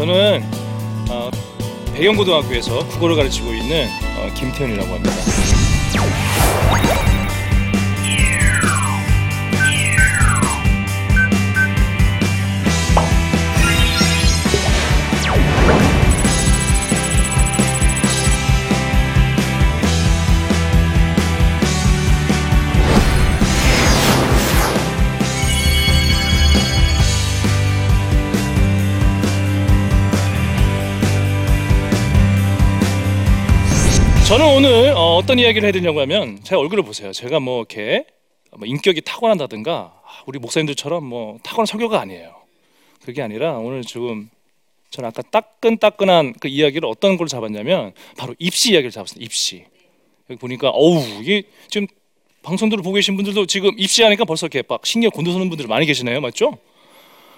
저는 어, 배경고등학교에서 국어를 가르치고 있는 어, 김태현이라고 합니다. 저는 오늘 어, 떤 이야기를 해드리려고 하면 제 얼굴을 보세요. 제가 뭐 이렇게 뭐 인격이 타고난다든가 아, 우리 목사님들처럼 뭐 타고난 설교가 아니에요. 그게 아니라 오늘 지금 저는 아까 따끈따끈한 그 이야기를 어떤 걸 잡았냐면 바로 입시 이야기를 잡았어요. 입시. 여기 보니까 어우 이게 지금 방송들을 보고 계신 분들도 지금 입시하니까 벌써 이렇게 막 신경 곤두서는 분들이 많이 계시네요. 맞죠?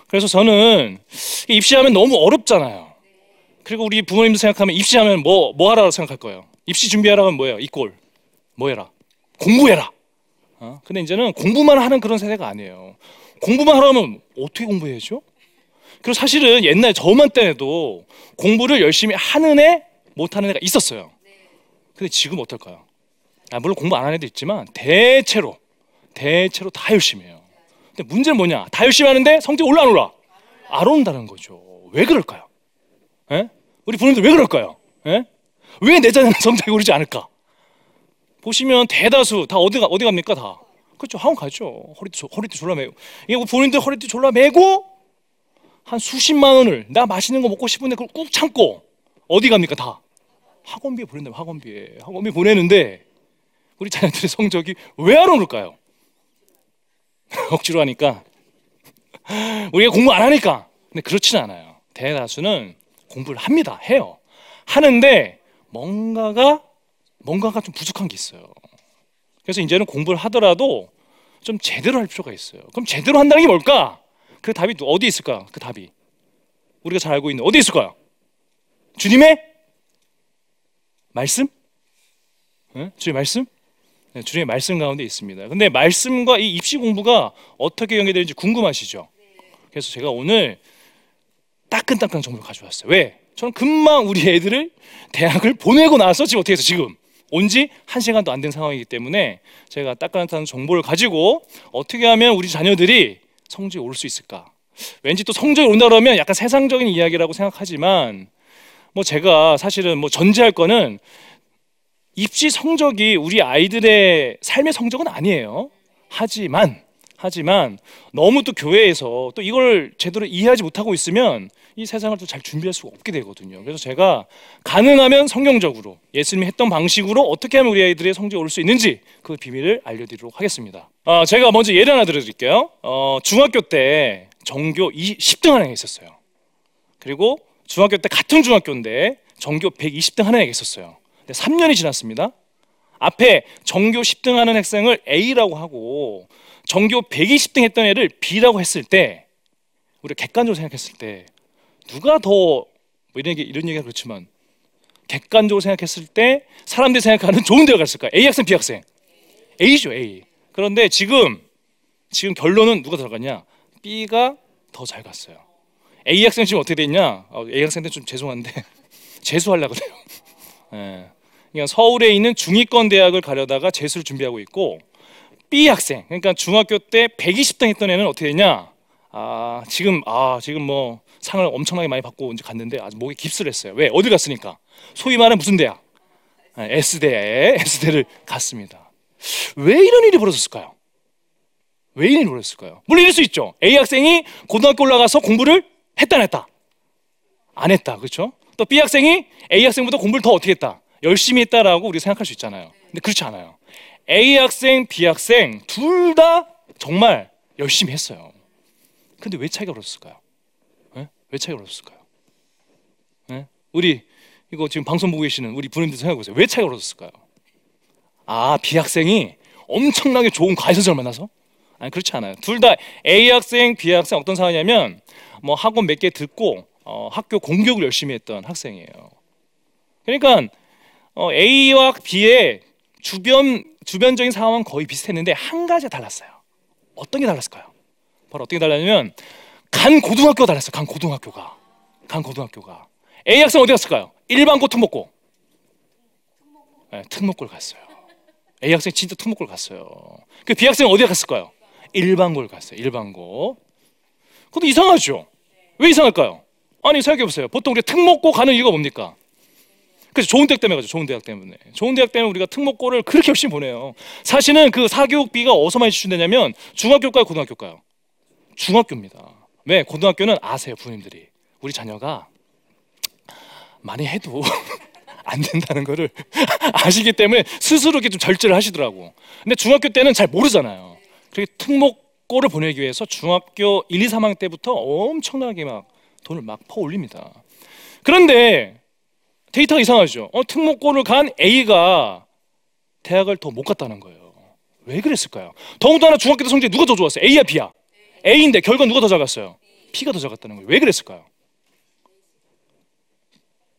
그래서 저는 입시하면 너무 어렵잖아요. 그리고 우리 부모님들 생각하면 입시하면 뭐, 뭐 하라고 생각할 거예요? 입시 준비하라 면 뭐예요? 이꼴 뭐 해라? 공부해라. 어? 근데 이제는 공부만 하는 그런 세대가 아니에요. 공부만 하려면 어떻게 공부해야죠? 그리고 사실은 옛날 저만 때에도 공부를 열심히 하는 애, 못하는 애가 있었어요. 근데 지금 어떨까요? 아, 물론 공부 안 하는 애도 있지만 대체로 대체로 다 열심히 해요. 근데 문제는 뭐냐? 다 열심히 하는데 성적 올라 안 올라? 안 온다는 거죠. 왜 그럴까요? 에? 예? 우리 부모님들 왜 그럴까요? 에? 예? 왜내 자녀는 성적이 오르지 않을까? 보시면 대다수 다 어디 가 어디 갑니까 다? 그렇죠 학원 가죠. 허리띠 허리띠 졸라 매고 이게 본인들 허리띠 졸라 매고 한 수십만 원을 나 맛있는 거 먹고 싶은데 그걸 꾹 참고 어디 갑니까 다? 학원비에 보낸다 학원비에 학원비 보내는데 우리 자녀들의 성적이 왜 안 오를까요? 억지로 하니까 우리가 공부 안 하니까 근데 그렇지는 않아요. 대다수는 공부를 합니다. 해요. 하는데 뭔가가 뭔가가 좀 부족한 게 있어요. 그래서 이제는 공부를 하더라도 좀 제대로 할 필요가 있어요. 그럼 제대로 한다는 게 뭘까? 그 답이 어디 있을까? 그 답이 우리가 잘 알고 있는 어디 있을까요? 주님의 말씀? 네? 주님의 말씀? 네, 주님의 말씀 가운데 있습니다. 근데 말씀과 이 입시 공부가 어떻게 연계되는지 궁금하시죠? 그래서 제가 오늘 따끈따끈한 정보를 가져왔어요. 왜? 저는 금방 우리 애들을 대학을 보내고 나서 지금 어떻게 해서 지금 온 지 한 시간도 안 된 상황이기 때문에 제가 따끈따끈한 정보를 가지고 어떻게 하면 우리 자녀들이 성적이 오를 수 있을까? 왠지 또 성적이 온다 그러면 약간 세상적인 이야기라고 생각하지만 뭐 제가 사실은 뭐 전제할 거는 입시 성적이 우리 아이들의 삶의 성적은 아니에요. 하지만 하지만 너무 또 교회에서 또 이걸 제대로 이해하지 못하고 있으면 이 세상을 또 잘 준비할 수가 없게 되거든요. 그래서 제가 가능하면 성경적으로 예수님이 했던 방식으로 어떻게 하면 우리 아이들의 성적이 올 수 있는지 그 비밀을 알려드리도록 하겠습니다. 어, 제가 먼저 예를 하나 들어드릴게요. 어, 중학교 때 전교 10등 하는 애가 있었어요. 그리고 중학교 때 같은 중학교인데 전교 120등 하는 애가 있었어요. 3년이 지났습니다. 앞에 전교 10등 하는 학생을 A라고 하고 전교 120등 했던 애를 B라고 했을 때 우리가 객관적으로 생각했을 때 누가 더 뭐 이런 얘기 이런 얘기가 그렇지만 객관적으로 생각했을 때 사람들이 생각하는 좋은 대학 갔을까? A 학생, B 학생. A죠, A. 그런데 지금 지금 결론은 누가 들어갔냐? B가 더 잘 갔어요. A 학생 지금 어떻게 됐냐? 어, A 학생들 좀 죄송한데 재수하려고 그래요. 예. 그러니까 서울에 있는 중위권 대학을 가려다가 재수를 준비하고 있고 B 학생, 그러니까 중학교 때 120등 했던 애는 어떻게 되냐? 아 지금 아 지금 뭐 상을 엄청나게 많이 받고 이제 갔는데 아주 목에 깁스를 했어요. 왜? 어디 갔으니까? 소위 말하는 무슨 대학? 아, S대에 S대를 갔습니다. 왜 이런 일이 벌어졌을까요? 왜 이런 일이 벌어졌을까요? 물론 이럴 수 있죠. A 학생이 고등학교 올라가서 공부를 했다 안 했다? 안 했다. 그렇죠? 또 B 학생이 A 학생보다 공부를 더 어떻게 했다? 열심히 했다라고 우리 생각할 수 있잖아요. 근데 그렇지 않아요. A 학생, B 학생 둘 다 정말 열심히 했어요. 근데 왜 차이가 벌어졌을까요? 네? 왜 차이가 벌어졌을까요? 네? 우리 이거 지금 방송 보고 계시는 우리 부모님들 생각해 보세요. 왜 차이가 벌어졌을까요? 아, B 학생이 엄청나게 좋은 과외선생을 만나서? 아니 그렇지 않아요. 둘 다 A 학생, B 학생 어떤 상황이냐면 뭐 학원 몇 개 듣고 어, 학교 공격을 열심히 했던 학생이에요. 그러니까 어, A와 B의 주변 주변적인 상황은 거의 비슷했는데 한 가지가 달랐어요. 어떤 게 달랐을까요? 바로 어떻게 달랐냐면 간 고등학교가 달랐어요. 간 고등학교가 간 고등학교가 A 학생 어디 갔을까요? 일반고 특목고. 네, 특목고를 갔어요. A 학생 진짜 특목고를 갔어요. 그 B 학생 어디 갔을까요? 일반고를 갔어요. 일반고. 그것도 이상하죠. 왜 이상할까요? 아니 생각해 보세요. 보통 우리가 특목고 가는 이유가 뭡니까? 그래서 좋은 대학 때문에 가죠. 좋은 대학 때문에. 좋은 대학 때문에 우리가 특목고를 그렇게 열심히 보내요. 사실은 그 사교육비가 어디서 많이 지출되냐면 중학교일까요, 고등학교일까요? 중학교입니다. 왜? 고등학교는 아세요, 부모님들이. 우리 자녀가 많이 해도 안 된다는 거를 아시기 때문에 스스로 이렇게 좀 절제를 하시더라고. 근데 중학교 때는 잘 모르잖아요. 그렇게 특목고를 보내기 위해서 중학교 1, 2, 3학년 때부터 엄청나게 막 돈을 막 퍼올립니다. 그런데 데이터가 이상하죠. 어, 특목고를 간 A가 대학을 더 못 갔다는 거예요. 왜 그랬을까요? 더군다나 중학교 때 성적이 누가 더 좋았어요? A야 B야? A인데 결과 누가 더잘 갔어요? B가 더잘 갔다는 거예요. 왜 그랬을까요?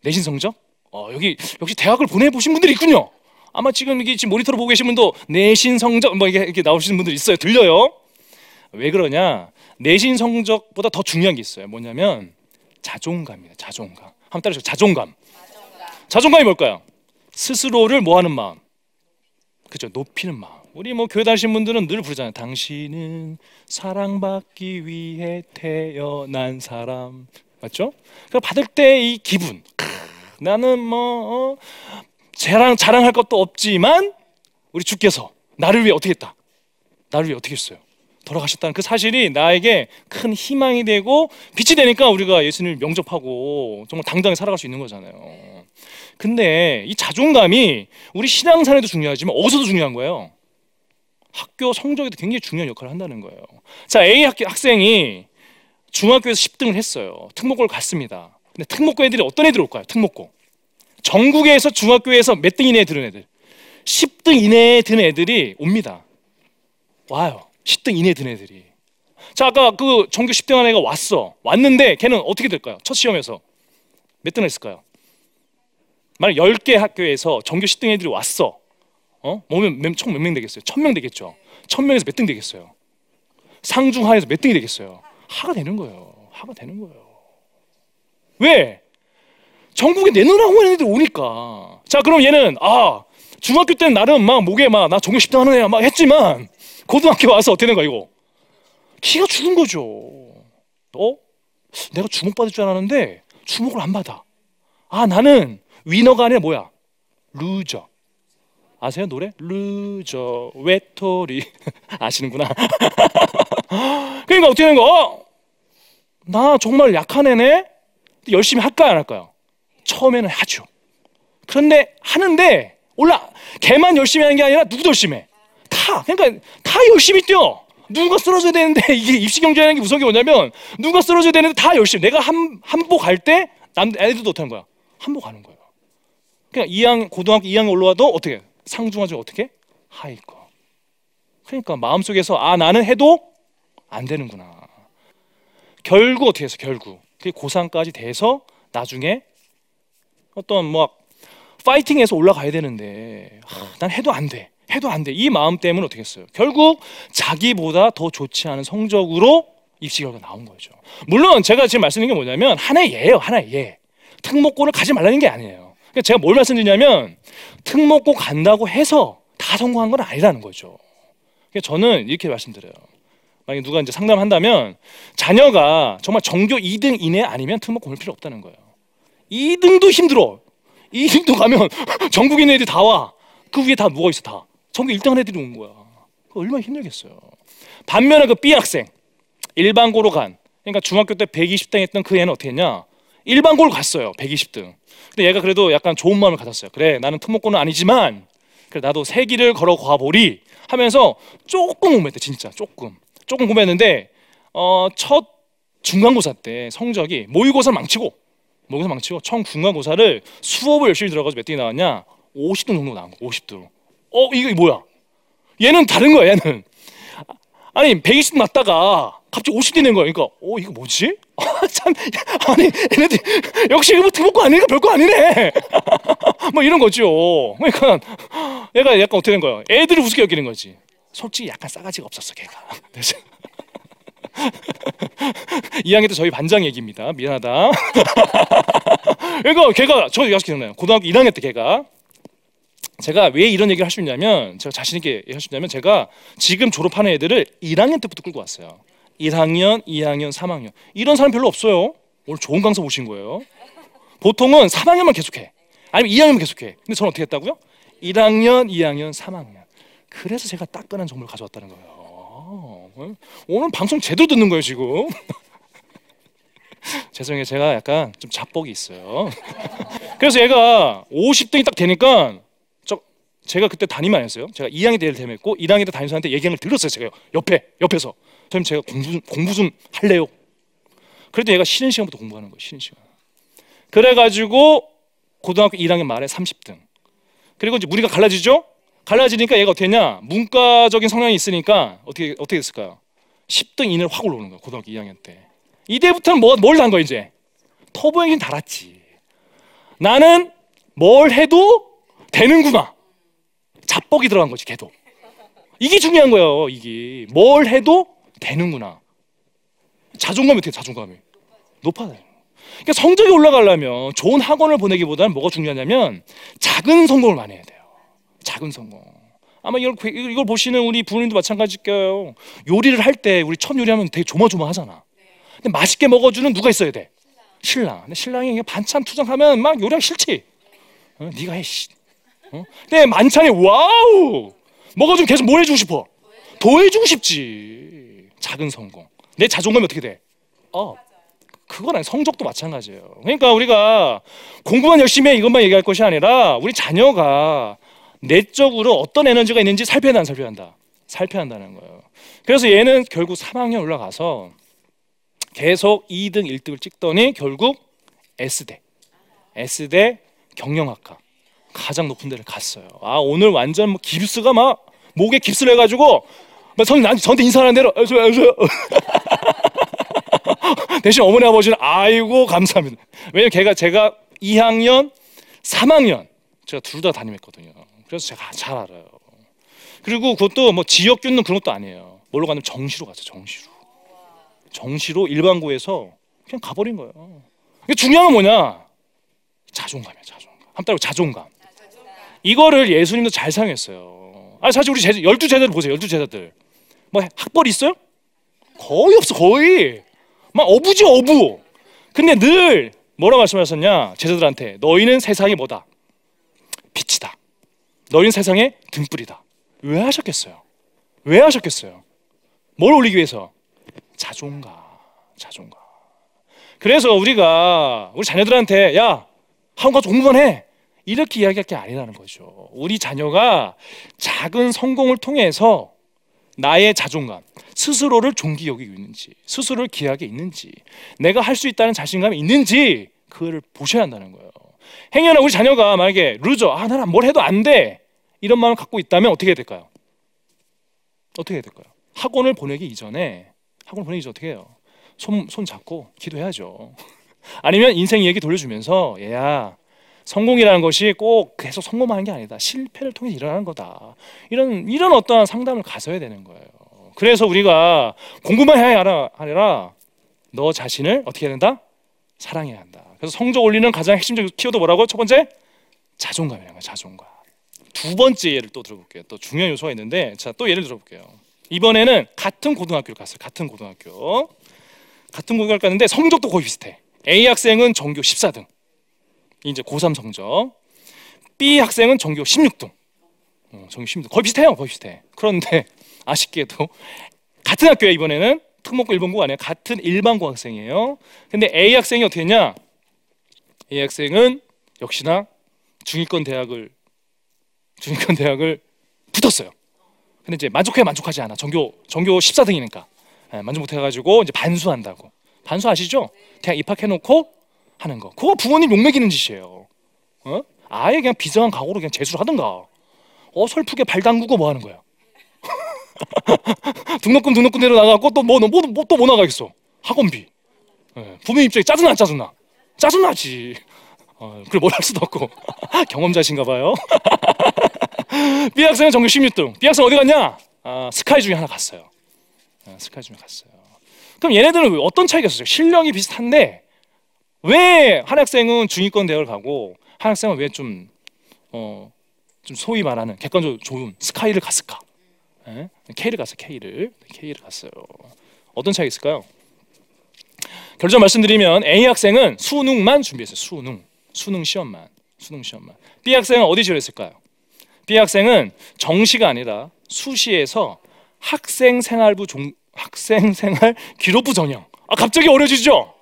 내신 성적? 어, 여기 역시 대학을 보내보신 분들이 있군요. 아마 지금 이게 지금 모니터로 보고 계신 분도 내신 성적 뭐 이게 이렇게 나오시는 분들 있어요. 들려요? 왜 그러냐? 내신 성적보다 더 중요한 게 있어요. 뭐냐면 자존감이에요. 자존감. 한번 따라서 자존감. 자존감이 뭘까요? 스스로를 뭐하는 마음? 그죠? 높이는 마음. 우리 뭐 교회 다니신 분들은 늘 부르잖아요. 당신은 사랑받기 위해 태어난 사람. 맞죠? 그 받을 때 이 기분. 크, 나는 뭐 어, 자랑 자랑할 것도 없지만 우리 주께서 나를 위해 어떻게 했다. 나를 위해 어떻게 했어요? 돌아가셨다는 그 사실이 나에게 큰 희망이 되고 빛이 되니까 우리가 예수님을 명접하고 정말 당당히 살아갈 수 있는 거잖아요. 근데 이 자존감이 우리 신앙산에도 중요하지만 어디서도 중요한 거예요. 학교 성적에도 굉장히 중요한 역할을 한다는 거예요. 자, A 학, 학생이 중학교에서 10등을 했어요. 특목고를 갔습니다. 근데 특목고 애들이 어떤 애들 올까요? 특목고. 전국에서 중학교에서 몇 등 이내에 드는 애들. 10등 이내에 드는 애들이 옵니다. 와요. 10등 이내에 드는 애들이. 자, 아까 그 전교 10등 한 애가 왔어. 왔는데 걔는 어떻게 될까요? 첫 시험에서. 몇 등을 했을까요? 만약 10개 학교에서 전교 10등 애들이 왔어. 어? 뭐면 총 몇 명 되겠어요? 1000명 되겠죠. 1000명에서 몇 등 되겠어요? 상중하에서 몇 등이 되겠어요? 하가 되는 거예요. 하가 되는 거예요. 왜? 전국에 내놓으라고 하는 애들 오니까. 자, 그럼 얘는 아 중학교 때는 나름 막 목에 막 나 전교 10등 하는 애야 막 했지만 고등학교 와서 어떻게 된 거야 이거? 기가 죽은 거죠. 어? 내가 주목받을 줄 알았는데 주목을 안 받아. 아 나는 winner가 아니라 뭐야? Loser. 아세요 노래? Loser 외톨이 아시는구나. 그러니까 어떻게 되는 거? 어? 나 정말 약한 애네. 열심히 할까요 안 할까요? 처음에는 하죠. 그런데 하는데 올라 걔만 열심히 하는 게 아니라 누구도 열심히 해. 다 그러니까 다 열심히 뛰어. 누가 쓰러져야 되는데 이게 입시 경제라는 게 무서운 게 뭐냐면 누가 쓰러져야 되는데 다 열심히. 내가 한 한복 갈때남 애들도 못하는 거야. 한복 가는 거야. 그냥 2학 고등학교 2학년 올라와도 어떻게 상중하죠 어떻게 하이거. 그러니까 마음속에서 아 나는 해도 안 되는구나. 결국 어떻게 해서 결국 그게 고3까지 돼서 나중에 어떤 뭐 파이팅해서 올라가야 되는데 하, 난 해도 안 돼. 해도 안 돼. 이 마음 때문에 어떻게 했어요? 결국 자기보다 더 좋지 않은 성적으로 입시 결과 나온 거죠. 물론 제가 지금 말씀드린 게 뭐냐면 하나의 예예요. 하나의 예. 특목고를 가지 말라는 게 아니에요. 그러니까 제가 뭘 말씀드리냐면 특목고 간다고 해서 다 성공한 건 아니라는 거죠. 그러니까 저는 이렇게 말씀드려요. 만약에 누가 이제 상담한다면 자녀가 정말 전교 2등 이내 아니면 특목고 올 필요 없다는 거예요. 2등도 힘들어. 2등도 가면 전국 있는 애들이 다 와. 그 위에 다 누워 있어 다. 전국 1등 한 애들이 온 거야. 그 얼마나 힘들겠어요. 반면에 그 B 학생 일반고로 간 그러니까 중학교 때 120등 했던 그 애는 어떻게 했냐? 일반고를 갔어요. 120등. 근데 얘가 그래도 약간 좋은 마음을 가졌어요. 그래 나는 특목고는 아니지만 그래 나도 새 길을 걸어 가 보리 하면서 조금 공부했대 진짜 조금 조금 공부했는데 어, 첫 중간고사 때 성적이 모의고사 망치고 모의고사 망치고 청 중간고사를 수업을 열심히 들어가서 몇 등이 나왔냐 50등 정도 나온 거 50등 어 이거 뭐야 얘는 다른 거야 얘는 아니 120등 맞다가 갑자기 50등 낸 거야. 그러니까 어 이거 뭐지? 아, 참. 아니 얘네들 역시 이거 뭐 특목고 아니니까 별거 아니네. 뭐 이런 거죠. 그러니까 얘가 약간 어떻게 된 거야? 애들을 우습게 여기는 거지. 솔직히 약간 싸가지가 없었어 걔가. 2학년 때 저희 반장 얘기입니다. 미안하다. 그러니까 걔가 저 기억나요. 고등학교 1학년 때 걔가 제가 왜 이런 얘기를 할 수 있냐면 제가 자신 있게 할 수 있냐면 제가 지금 졸업하는 애들을 1학년 때부터 끌고 왔어요. 1학년, 2학년, 3학년 이런 사람 별로 없어요. 오늘 좋은 강사 오신 거예요. 보통은 3학년만 계속해. 아니면 2학년만 계속해. 근데 저는 어떻게 했다고요? 1학년, 2학년, 3학년. 그래서 제가 따끈한 정보를 가져왔다는 거예요. 어? 오늘 방송 제대로 듣는 거예요 지금. 죄송해요 제가 약간 좀 자뻑이 있어요. 그래서 얘가 50등이 딱 되니까 저 제가 그때 담임 안 했어요. 제가 2학년 때 얘를 대면했고 1학년 때 담임사한테 얘기한 걸 들었어요. 제가 옆에 옆에서 선생님 제가 공부 공부 좀 할래요. 그래도 얘가 쉬는 시간부터 공부하는 거예요. 쉬는 시간. 그래가지고 고등학교 1학년 말에 30등. 그리고 이제 무리가 갈라지죠. 갈라지니까 얘가 어떻게 했냐? 문과적인 성향이 있으니까 어떻게 어떻게 됐을까요? 10등 이내로 확 올라오는 거야. 고등학교 2학년 때. 이때부터는 뭐뭘단 거야 이제? 터보 엔진 달았지. 나는 뭘 해도 되는구나. 자뻑이 들어간 거지 걔도. 이게 중요한 거예요. 이게 뭘 해도 되는구나. 자존감이 어떻게 자존감이 높아요. 그러니까 성적이 올라가려면 좋은 학원을 보내기보다는 뭐가 중요하냐면 작은 성공을 많이 해야 돼요. 작은 성공. 아마 이걸, 이걸 보시는 우리 부모님도 마찬가지일 거예요. 요리를 할 때 우리 첫 요리하면 되게 조마조마하잖아. 근데 맛있게 먹어주는 누가 있어야 돼? 신랑. 근데 신랑이 반찬 투정하면 막 요리하기 싫지. 어? 네가 해. 씨. 어? 근데 반찬에 wow 먹어주면 계속 뭘 해주고 싶어? 더 해주고 싶지. 작은 성공. 내 자존감이 어떻게 돼? 어. 그건 아니 성적도 마찬가지예요. 그러니까 우리가 공부만 열심히 해 이것만 얘기할 것이 아니라 우리 자녀가 내적으로 어떤 에너지가 있는지 살펴야 한다, 살펴야 한다. 살펴야 한다는 거예요. 그래서 얘는 결국 3학년 올라가서 계속 2등, 1등을 찍더니 결국 S대, S대 경영학과 가장 높은 데를 갔어요. 아 오늘 완전 뭐 깁스가 막 목에 깁스를 해가지고 막 선생님 나한테 저한테 인사하는 대로 어서 어서 대신 어머니 아버지는 아이고 감사합니다. 왜냐면 걔가 제가 2학년, 3학년 제가 둘다 담임했거든요. 그래서 제가 잘 알아요. 그리고 그것도 뭐 지역 균는 그런 것도 아니에요. 뭘로 가면 정시로 가죠. 정시로. 정시로 일반고에서 그냥 가버린 거예요. 중요한 건 뭐냐? 자존감이야, 자존감. 한 따로 자존감. 이거를 예수님도 잘 사용했어요. 아 사실 우리 제자, 열두 제자들 보세요. 열두 제자들. 뭐 학벌 있어요? 거의 없어, 거의. 막 어부지 어부. 근데 늘 뭐라 말씀하셨냐? 제자들한테 너희는 세상이 뭐다? 빛이다. 너희는 세상의 등불이다. 왜 하셨겠어요? 왜 하셨겠어요? 뭘 올리기 위해서? 자존감, 자존감. 그래서 우리가 우리 자녀들한테 야 학원 가서 공부만 해 이렇게 이야기할 게 아니라는 거죠. 우리 자녀가 작은 성공을 통해서 나의 자존감, 스스로를 존귀 여기고 있는지, 스스로를 귀하게 있는지, 내가 할 수 있다는 자신감이 있는지 그거를 보셔야 한다는 거예요. 행여나 우리 자녀가 만약에 loser, 아 나는 뭘 해도 안 돼. 이런 마음을 갖고 있다면 어떻게 해야 될까요? 어떻게 해야 될까요? 학원을 보내기 이전에 학원 보내기 전에 어떻게 해요? 손, 손 잡고 기도해야죠. 아니면 인생 얘기 들려주면서 얘야 성공이라는 것이 꼭 계속 성공하는 게 아니다. 실패를 통해 일어나는 거다. 이런 이런 어떠한 상담을 가져야 되는 거예요. 그래서 우리가 공부만 해야 아니라 너 자신을 어떻게 해야 된다? 사랑해야 한다. 그래서 성적 올리는 가장 핵심적 키워드 뭐라고? 첫 번째 자존감이라는 거예요. 자존감. 두 번째 예를 또 들어볼게요. 또 중요한 요소가 있는데 자 또 예를 들어볼게요. 이번에는 같은 고등학교를 갔어요. 같은 고등학교. 같은 고등학교 갔는데 성적도 거의 비슷해. A 학생은 전교 14등. 이제 고3 성적. B 학생은 전교 16등. 어, 전교 16등. 거의 비슷해요. 거의 비슷해. 그런데 아쉽게도 같은 학교에 이번에는 특목고 일반고 아니에요. 같은 일반고 학생이에요. 근데 A 학생이 어떻게 했냐? A 학생은 역시나 중위권 대학을 중위권 대학을 붙었어요. 근데 이제 만족해 만족하지 않아. 전교 전교 14등이니까 네, 만족 못 해가지고 이제 반수한다고. 반수 아시죠? 대학 입학해놓고 하는 거. 그거 부모님 욕먹이는 짓이에요. 어? 아예 그냥 비정한 각오로 그냥 재수를 하든가. 어설프게 발 담그고 뭐 하는 거야? 등록금 등록금 내려 나가고 또뭐또뭐 뭐, 뭐, 나가겠어? 학원비. 네, 부모님 입장에 짜증나 짜증나. 짜증나지. 어, 그래 뭘할 수도 없고 경험자신가 봐요. B 학생은 전교 16등. B 학생 어디 갔냐? 아, 스카이 중에 하나 갔어요. 아, 스카이 중에 갔어요. 그럼 얘네들은 어떤 차이가 있었어요? 실력이 비슷한데 왜 한 학생은 중위권 대학을 가고 한 학생은 왜좀 어, 좀 소위 말하는 객관적으로 좋은 스카이를 갔을까? 예? K를 갔어요. K를 K를 갔어요. 어떤 차이가 있을까요? 결정 말씀드리면 A 학생은 수능만 준비했어요. 수능, 수능 시험만, 수능 시험만. B 학생은 어디 지원했을까요? B 학생은 정시가 아니라 수시에서 학생 생활부 종, 학생 생활 기록부 전형. 아 갑자기 어려지죠?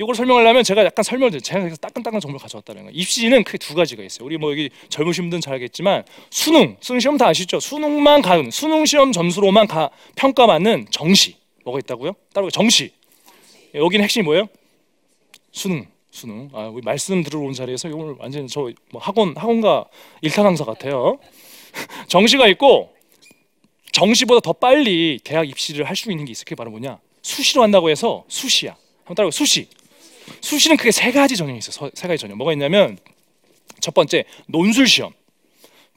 이걸 설명하려면 제가 약간 설명을. 제가 그래서 따끈따끈한 정보를 가져왔다는 거예요. 입시는 크게 두 가지가 있어요. 우리 뭐 여기 젊으신 분들은 잘 알겠지만 수능, 수능 시험 다 아시죠? 수능만 가는 수능 시험 점수로만 가, 평가받는 정시 뭐가 있다고요? 따로 정시. 여기는 핵심이 뭐예요? 수능, 수능. 아, 우리 말씀 들으러 온 자리에서 오늘 완전 저 뭐 학원 학원가 일타 강사 같아요. 정시가 있고 정시보다 더 빨리 대학 입시를 할 수 있는 게 있어요. 그게 바로 뭐냐? 수시로 한다고 해서 수시야. 한번 따라해 수시. 수시는 크게 세 가지 전형이 있어요. 세 가지 전형. 뭐가 있냐면 첫 번째 논술 시험,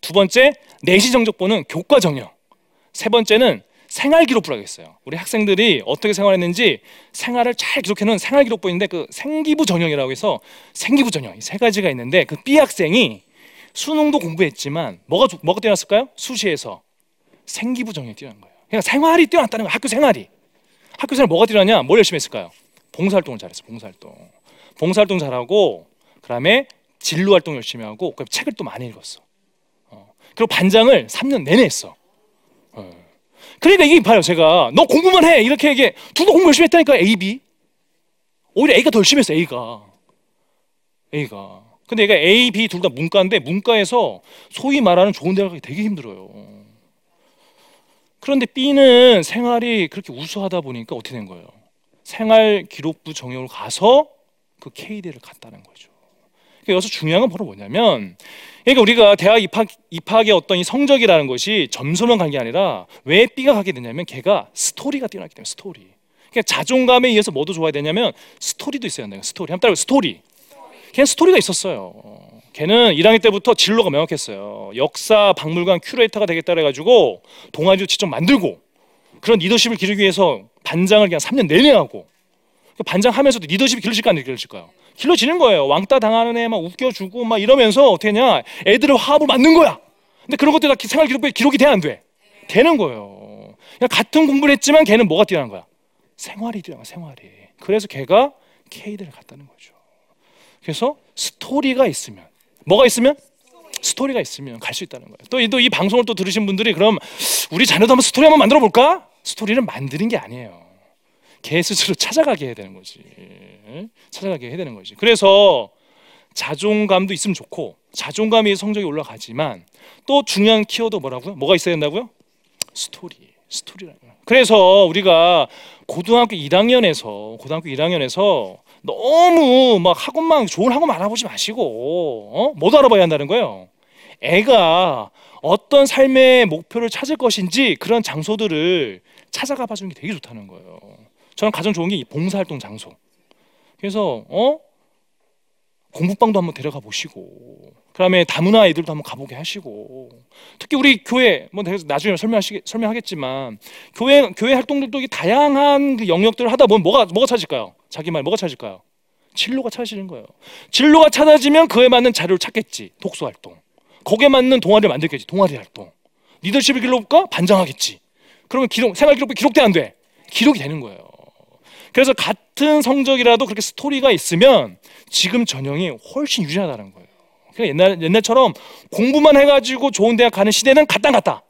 두 번째 내시 정적 보는 교과 전형, 세 번째는 생활 기록부라고 있어요. 우리 학생들이 어떻게 생활했는지 생활을 잘 기록해 놓은 생활 기록부인데 그 생기부 전형이라고 해서 생기부 전형 이 세 가지가 있는데 그 B 학생이 수능도 공부했지만 뭐가 뭐가 뛰어났을까요? 수시에서 생기부 전형이 뛰어난 거예요. 그러니까 생활이 뛰어났다는 거예요. 학교 생활이. 학교 생활 뭐가 뛰어났냐? 뭘 열심히 했을까요? 봉사활동을 잘했어. 봉사활동. 봉사활동 잘하고 그다음에 진로 활동 열심히 하고 그 책을 또 많이 읽었어. 어. 그리고 반장을 3년 내내 했어. 어. 그러니까 이게 봐요. 제가 너 공부만 해 이렇게 얘기해. 둘다 공부 열심히 했다니까 A, B. 오히려 A가 더 열심히 했어. A가. A가. 근데 얘가 A, B 둘 다 문과인데 문과에서 소위 말하는 좋은 대학 가기 되게 힘들어요. 그런데 B는 생활이 그렇게 우수하다 보니까 어떻게 된 거예요? 생활 기록부 전형으로 가서 그 K대를 갔다는 거죠. 그러니까 여기서 중요한 건 바로 뭐냐면 그러니까 우리가 대학 입학 입학의 어떤 이 성적이라는 것이 점수만 간 게 아니라 왜 B가 가게 되냐면 걔가 스토리가 뛰어났기 때문에 스토리. 그러니까 자존감에 의해서 뭐도 좋아야 되냐면 스토리도 있어야 된다. 스토리. 한번 따라 스토리. 걔는 스토리가 있었어요. 걔는 1학년 때부터 진로가 명확했어요. 역사 박물관 큐레이터가 되겠다 그래가지고 동아리도 직접 만들고 그런 리더십을 기르기 위해서 반장을 그냥 3년 내내 하고 그 반장하면서도 리더십이 길러질까 안 길러질까요? 길러지는 거예요. 왕따 당하는 애 막 웃겨주고 막 이러면서 어떻게 했냐? 애들을 화합을 만든 거야. 근데 그런 것들 다 생활 기록부에 기록이 돼 안 돼? 되는 거예요. 그냥 같은 공부를 했지만 걔는 뭐가 뛰어난 거야? 생활이 뛰어난 거야, 생활이. 그래서 걔가 K대를 갔다는 거죠. 그래서 스토리가 있으면 뭐가 있으면 스토리가 있으면 갈 수 있다는 거예요. 또 이 방송을 또 들으신 분들이 그럼 우리 자녀도 한번 스토리 한번 만들어 볼까? 스토리를 만드는 게 아니에요. 걔 스스로 찾아가게 해야 되는 거지. 찾아가게 해야 되는 거지. 그래서 자존감도 있으면 좋고 자존감이 성적이 올라가지만 또 중요한 키워드 뭐라고요? 뭐가 있어야 된다고요? 스토리. 스토리라는 거예요. 그래서 우리가 고등학교 1학년에서 고등학교 1학년에서 너무 막 학원만 좋은 학원만 알아보지 마시고 어? 뭐도 알아봐야 한다는 거예요. 애가 어떤 삶의 목표를 찾을 것인지 그런 장소들을 찾아가 봐주는 게 되게 좋다는 거예요. 저는 가장 좋은 게 봉사활동 장소. 그래서 어 공부방도 한번 데려가 보시고 그다음에 다문화 아이들도 한번 가보게 하시고 특히 우리 교회 뭐 나중에 설명하시 설명하겠지만 교회 교회 활동들도 다양한 그 영역들을 하다 보면 뭐가 뭐가 찾을까요? 자기 말 뭐가 찾을까요? 진로가 찾아지는 거예요. 진로가 찾아지면 그에 맞는 자료를 찾겠지. 독서 활동. 거기에 맞는 동아리를 만들겠지. 동아리 활동. 리더십을 길러볼까? 반장하겠지. 그러면 기록 생활 기록부 기록돼 안 돼? 기록이 되는 거예요. 그래서 같은 성적이라도 그렇게 스토리가 있으면 지금 전형이 훨씬 유리하다는 거예요. 그러니까 옛날 옛날처럼 공부만 해가지고 좋은 대학 가는 시대는 갔다 갔다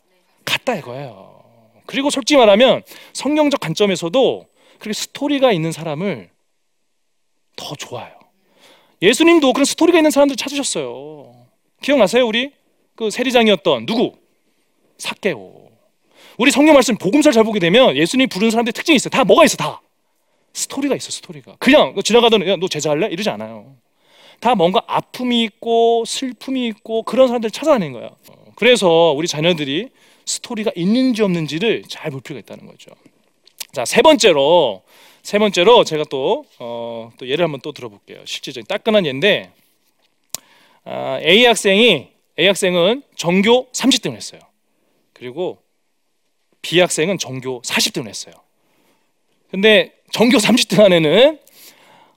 갔다 이거예요. 그리고 솔직히 말하면 성경적 관점에서도 그렇게 스토리가 있는 사람을 더 좋아요. 예수님도 그런 스토리가 있는 사람들 찾으셨어요. 기억나세요, 우리 그 세리장이었던 누구? 사케오. 우리 성경 말씀 복음서를 잘 보게 되면 예수님 부르는 사람들 특징이 있어요. 다 뭐가 있어, 다 스토리가 있어, 스토리가. 그냥 지나가던 야, 너 제자 할래? 이러지 않아요. 다 뭔가 아픔이 있고 슬픔이 있고 그런 사람들 찾아내는 거야. 그래서 우리 자녀들이 스토리가 있는지 없는지를 잘 볼 필요가 있다는 거죠. 자, 세 번째로 세 번째로 제가 또, 어, 또 예를 한번 또 들어볼게요. 실질적인 따끈한 예인데 아, A 학생이 A 학생은 전교 30등을 했어요. 그리고 B 학생은 전교 40등을 했어요. 근데 전교 30등 안에는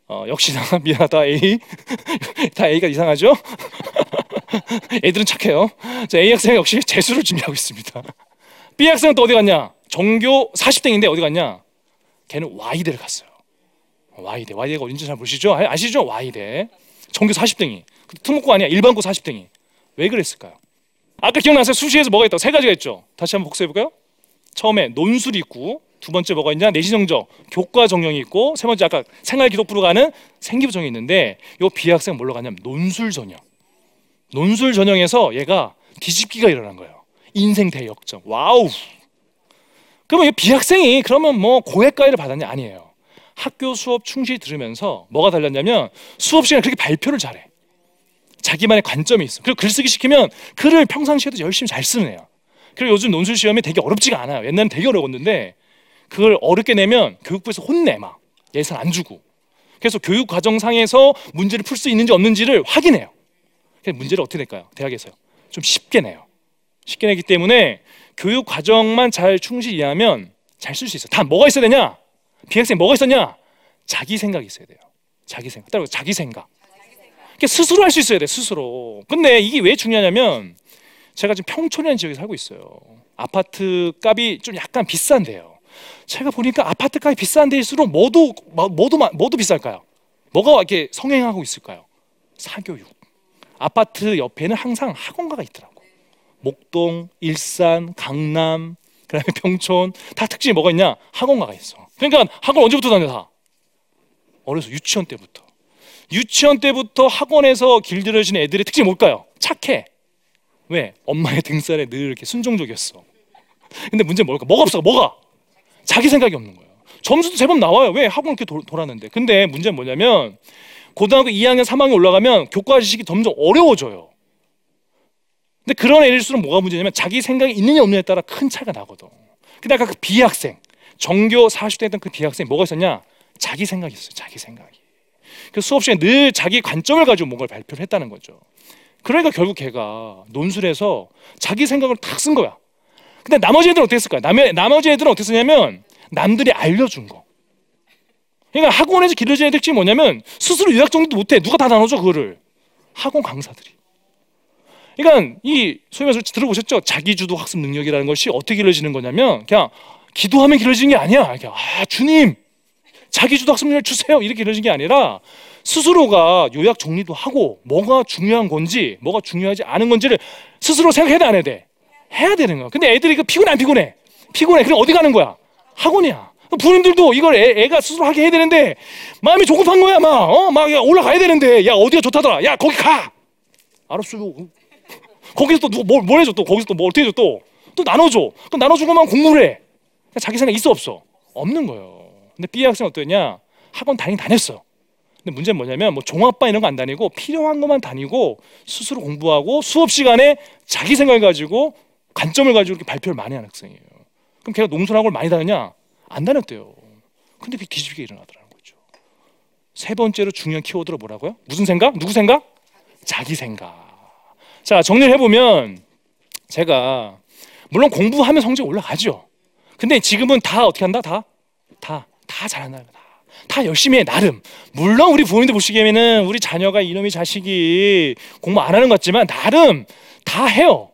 어, 역시나 미안하다 A 다 A가 이상하죠? 애들은 착해요. 자, A 학생 역시 재수를 준비하고 있습니다. B 학생은 또 어디 갔냐? 전교 40등인데 어디 갔냐? 걔는 Y대를 갔어요. Y대. Y대가 어딘지 잘 모르시죠? 아, 아시죠? Y대. 전교 40등이. 특목고 아니야. 일반고 40등이. 왜 그랬을까요? 아까 기억나세요? 수시에서 뭐가 있다고? 세 가지가 있죠. 다시 한번 복습해 볼까요? 처음에 논술이 있고 두 번째 뭐가 있냐? 내시 정적, 교과 정령이 있고 세 번째 아까 생활 기록부로 가는 생기부 전형이 있는데 요 B학생 뭘로 가냐면 논술 전형. 논술 전형에서 얘가 뒤집기가 일어난 거예요. 인생 대역전. Wow. 그러면 이 B학생이 그러면 뭐 고액 과외를 받았냐? 아니에요. 학교 수업 충실히 들으면서 뭐가 달랐냐면 수업 시간에 그렇게 발표를 잘해. 자기만의 관점이 있어. 그리고 글쓰기 시키면 글을 평상시에도 열심히 잘 애야. 그리고 요즘 논술 시험이 되게 어렵지가 않아요. 옛날엔 되게 어려웠는데 그걸 어렵게 내면 교육부에서 혼내 막 예산 안 주고. 그래서 교육 과정상에서 문제를 풀 수 있는지 없는지를 확인해요. 문제를 어떻게 낼까요? 대학에서요. 좀 쉽게 내요. 쉽게 내기 때문에 교육 과정만 잘 충실히 이해하면 잘 쓸 수 있어요. 다 뭐가 있어야 되냐? 비학생 뭐가 있었냐? 자기 생각이 있어야 돼요. 자기 생각. 따라서 자기 생각. 그러니까 스스로 할 수 있어야 돼. 스스로. 근데 이게 왜 중요하냐면 제가 지금 평촌이라는 지역에 살고 있어요. 아파트 값이 좀 약간 비싼데요. 제가 보니까 아파트 값이 비싼 데일수록 뭐도 뭐도 뭐도 비쌀까요? 뭐가 이렇게 성행하고 있을까요? 사교육. 아파트 옆에는 항상 학원가가 있더라고. 목동, 일산, 강남, 그다음에 평촌 다 특징이 뭐가 있냐? 학원가가 있어. 그러니까 학원 언제부터 다녀 다? 어려서 유치원 때부터. 유치원 때부터 학원에서 길들여진 애들의 특징이 뭘까요? 착해. 왜? 엄마의 등살에 늘 이렇게 순종적이었어. 근데 문제는 뭘까? 뭐가 없어? 뭐가? 자기 생각이 없는 거예요. 점수도 제법 나와요. 왜? 학원 이렇게 도, 돌았는데. 근데 문제는 뭐냐면 고등학교 2학년, 3학년 올라가면 교과 지식이 점점 어려워져요. 근데 그런 애일수록 뭐가 문제냐면 자기 생각이 있느냐 없느냐에 따라 큰 차이가 나거든. 근데 아까 그 비학생, 전교 40대 했던 그 비학생 뭐가 있었냐? 자기 생각이 있어요. 자기 생각이. 그 수업 시간에 늘 자기 관점을 가지고 뭔가를 발표를 했다는 거죠. 그러니까 결국 걔가 논술에서 자기 생각을 탁쓴 거야. 근데 나머지 애들은 어떻게 했을까? 남 나머지 애들은 어떻게 쓰냐면 남들이 알려준 거. 그러니까 학원에서 길러진 애들 특징이 뭐냐면 스스로 요약 정리도 못해. 누가 다 나눠줘 그거를. 학원 강사들이. 그러니까 이 소위 말해서 들어보셨죠? 자기주도 학습 능력이라는 것이 어떻게 길러지는 거냐면 그냥 기도하면 길러지는 게 아니야. 그냥 아 주님 자기주도 학습 능력 주세요 이렇게 길러지는 게 아니라 스스로가 요약 정리도 하고 뭐가 중요한 건지 뭐가 중요하지 않은 건지를 스스로 생각해야 돼 안 해야 돼? 해야 되는 거야. 근데 애들이 그 피곤해 안 피곤해? 피곤해. 그럼 어디 가는 거야? 학원이야. 부모님들도 이걸 애, 가 스스로 하게 해야 되는데 마음이 조급한 거야 막 어? 막 올라가야 되는데 야 어디가 좋다더라 야 거기 가 알았어요 거기서 또 누가 뭘, 뭘 해줘 또 거기서 또 뭐 어떻게 해줘 또 또 나눠줘 그럼 나눠주고만 공부를 해 자기 생각 있어 없어 없는 거예요 근데 B 학생 어떠냐 학원 다니긴 다녔어 근데 문제는 뭐냐면 뭐 종합반 이런 거 안 다니고 필요한 것만 다니고 스스로 공부하고 수업 시간에 자기 생각을 가지고 관점을 가지고 이렇게 발표를 많이 하는 학생이에요 그럼 걔가 농촌학원을 많이 다녔냐 안 다녔대요 근데 그게 뒤집게 일어나더라는 거죠 세 번째로 중요한 키워드로 뭐라고요? 무슨 생각? 누구 생각? 자기 생각 자, 정리를 해보면 제가 물론 공부하면 성적 올라가죠. 근데 지금은 다 어떻게 한다? 다? 다, 다 잘한다. 다. 다 열심히 해, 나름. 물론 우리 부모님들 보시기에는 우리 자녀가 이놈의 자식이 공부 안 하는 것 같지만 나름 다 해요.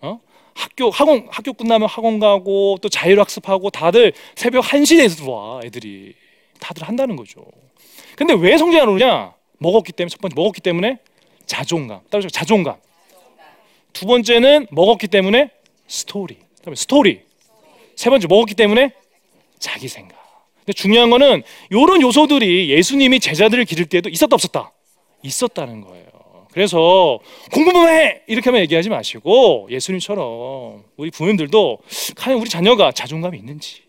어? 학교, 학원, 학교 끝나면 학원 가고 또 자율학습하고 다들 새벽 1시에 들어와, 애들이. 다들 한다는 거죠. 근데 왜 성적이 안 오냐? 먹었기 때문에, 첫 번째, 먹었기 때문에 자존감. 따라서 자존감. 두 번째는 뭐가 있기 때문에 스토리. 그다음에 스토리. 세 번째 뭐가 있기 때문에 자기 생각. 근데 중요한 거는 이런 요소들이 예수님이 제자들을 기를 때에도 있었다 없었다. 있었다는 거예요. 그래서 공부만 해 이렇게 하면 얘기하지 마시고 예수님처럼 우리 부모님들도 과연 우리 자녀가 자존감이 있는지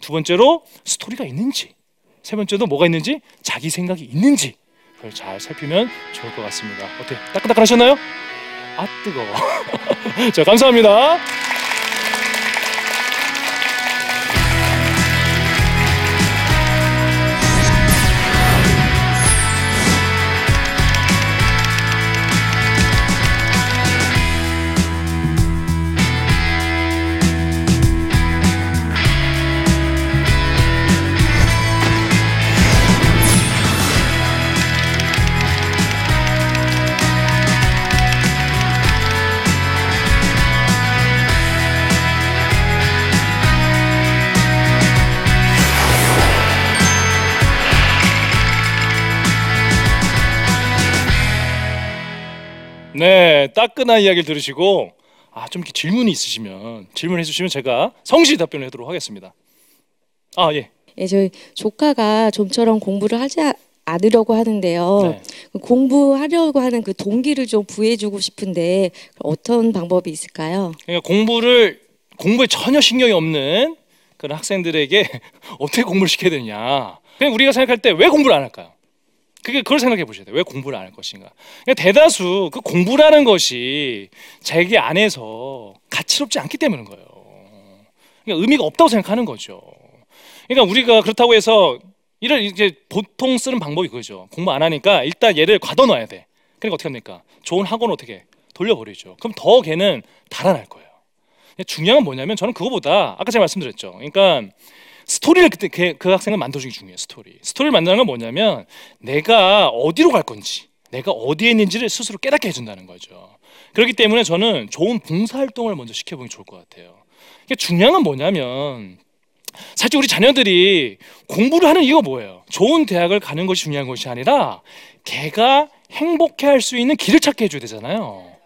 두 번째로 스토리가 있는지 세 번째도 뭐가 있는지 자기 생각이 있는지 그걸 잘 살피면 좋을 것 같습니다. 어때 따끈따끈하셨나요? 아 뜨거워. 자 감사합니다. 따끈한 이야기를 들으시고 아, 좀 이렇게 질문이 있으시면 질문해 주시면 제가 성실히 답변을 하도록 하겠습니다. 아, 예. 예, 저희 조카가 좀처럼 공부를 하지 아- 않으려고 하는데요. 네. 그 공부하려고 하는 그 동기를 좀 부여해주고 싶은데 어떤 방법이 있을까요? 그러니까 공부를 공부에 전혀 신경이 없는 그런 학생들에게 어떻게 공부를 시켜야 되냐. 그냥 우리가 생각할 때 왜 공부를 안 할까요? 그게 그걸 생각해 보셔야 돼요. 왜 공부를 안 할 것인가? 그냥 대다수 그 공부라는 것이 자기 안에서 가치롭지 않기 때문인 거예요. 그러니까 의미가 없다고 생각하는 거죠. 그러니까 우리가 그렇다고 해서 이를 이제 보통 쓰는 방법이 그거죠. 공부 안 하니까 일단 얘를 가둬놔야 돼. 그러니까 어떻게 합니까? 좋은 학원 어떻게 돌려버리죠. 그럼 더 걔는 달아날 거예요. 중요한 건 뭐냐면 저는 그거보다 아까 제가 말씀드렸죠. 그러니까 스토리를 그때 그, 그 학생을 만들어주는 게 중요해요. 스토리. 스토리를 만드는 건 뭐냐면 내가 어디로 갈 건지, 내가 어디에 있는지를 스스로 깨닫게 해준다는 거죠. 그렇기 때문에 저는 좋은 봉사활동을 먼저 시켜보는 게 좋을 것 같아요. 이게 중요한 건 뭐냐면 사실 우리 자녀들이 공부를 하는 이유가 뭐예요? 좋은 대학을 가는 것이 중요한 것이 아니라 걔가 행복해할 수 있는 길을 찾게 해줘야 되잖아요.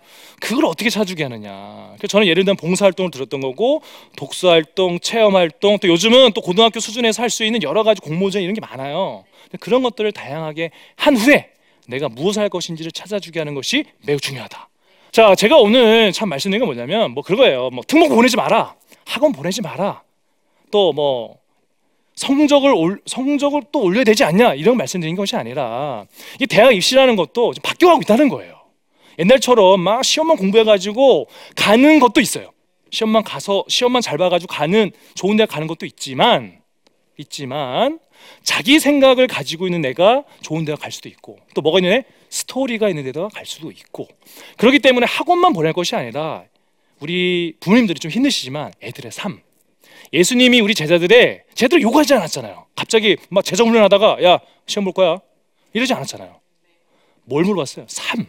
그걸 어떻게 찾아주게 하느냐. 저는 예를 들면 봉사활동을 들었던 거고 독서활동, 체험활동, 또 요즘은 또 고등학교 수준에서 할 수 있는 여러 가지 공모전 이런 게 많아요. 그런 것들을 다양하게 한 후에 내가 무엇을 할 것인지를 찾아주게 하는 것이 매우 중요하다. 자, 제가 오늘 참 말씀드린 건 뭐냐면 뭐 그거예요. 뭐 특목 보내지 마라. 학원 보내지 마라. 또 뭐 성적을 올, 성적을 또 올려야 되지 않냐 이런 말씀드린 것이 아니라 이 대학 입시라는 것도 좀 바뀌어가고 있다는 거예요. 옛날처럼 막 시험만 공부해가지고 가는 것도 있어요. 시험만 가서 시험만 잘 봐가지고 가는 좋은 대학 가는 것도 있지만 있지만 자기 생각을 가지고 있는 애가 좋은 대학 갈 수도 있고 또 뭐가 있는 애 스토리가 있는 데다가 갈 수도 있고 그렇기 때문에 학원만 보낼 것이 아니라 우리 부모님들이 좀 힘드시지만 애들의 삶 예수님이 우리 제자들의 제자들 요구하지 않았잖아요. 갑자기 막 제자 훈련하다가 야 시험 볼 거야 이러지 않았잖아요. 뭘 물어봤어요? 삶.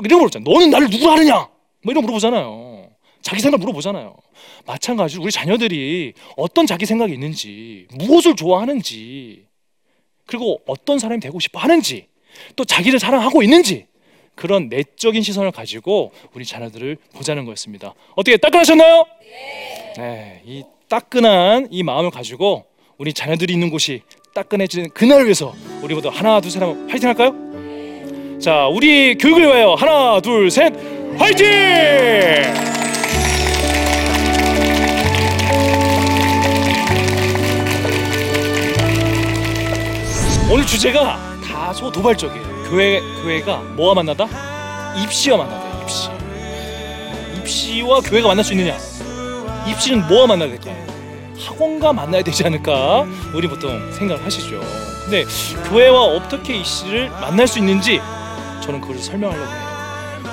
그러니까 이런 거 물어봤잖아요. 너는 나를 누구 하느냐? 뭐 이런 거 물어보잖아요. 자기 생각 물어보잖아요. 마찬가지로 우리 자녀들이 어떤 자기 생각이 있는지, 무엇을 좋아하는지, 그리고 어떤 사람이 되고 싶어 하는지, 또 자기를 사랑하고 있는지 그런 내적인 시선을 가지고 우리 자녀들을 보자는 거였습니다. 어떻게 따끈하셨나요? 네. 이 따끈한 이 마음을 가지고 우리 자녀들이 있는 곳이 따끈해지는 그날을 위해서 우리 모두 하나 둘셋 하면 화이팅 할까요? 자, 우리 교육을 위하여 하나 둘 셋 화이팅! 오늘 주제가 다소 도발적이에요. 교회 교회가 뭐와 만나다? 입시와 만나다. 입시. 입시와 교회가 만날 수 있느냐? 입시는 뭐와 만나야 될까요? 학원과 만나야 되지 않을까? 우리 보통 생각을 하시죠. 근데 교회와 어떻게 입시를 만날 수 있는지 저는 그걸 설명하려고 해요.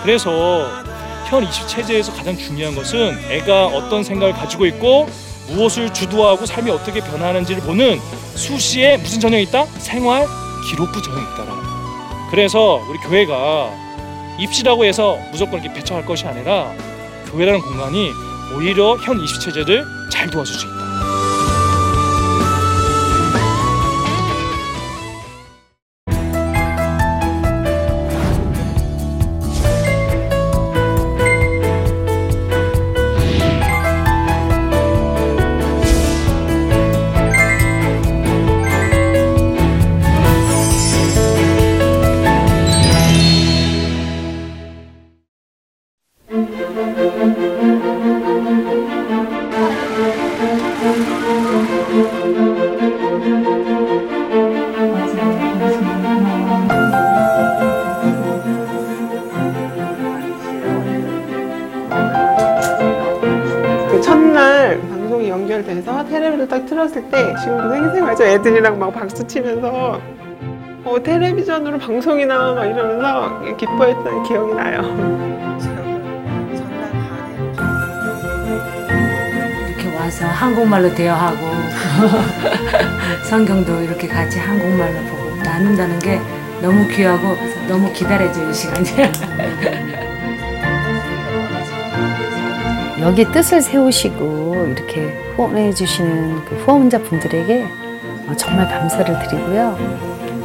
그래서 현 입시 체제에서 가장 중요한 것은 애가 어떤 생각을 가지고 있고 무엇을 주도하고 삶이 어떻게 변하는지를 보는 수시에 무슨 전형이 있다? 생활 기록부 전형이 있다라고. 그래서 우리 교회가 입시라고 해서 무조건 이렇게 배척할 것이 아니라 교회라는 공간이 오히려 현 입시 체제를 잘 도와줄 수 있다. 애들이랑 막 박수 치면서 어 텔레비전으로 방송이 나와 막 이러면서 기뻐했던 기억이 나요. 이렇게 와서 한국말로 대화하고 성경도 이렇게 같이 한국말로 보고 나눈다는 게 너무 귀하고 너무 기다려져요 이 시간이. 여기 뜻을 세우시고 이렇게 후원해 주시는 그 후원자 분들에게 어, 정말 감사를 드리고요.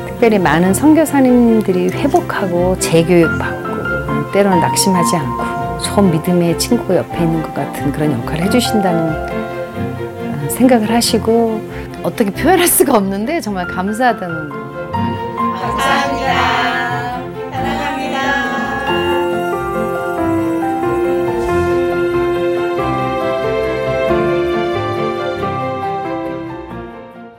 특별히 많은 선교사님들이 회복하고 재교육받고 때로는 낙심하지 않고 좋은 믿음의 친구가 옆에 있는 것 같은 그런 역할을 해주신다는 어, 생각을 하시고 어떻게 표현할 수가 없는데 정말 감사하다는 거.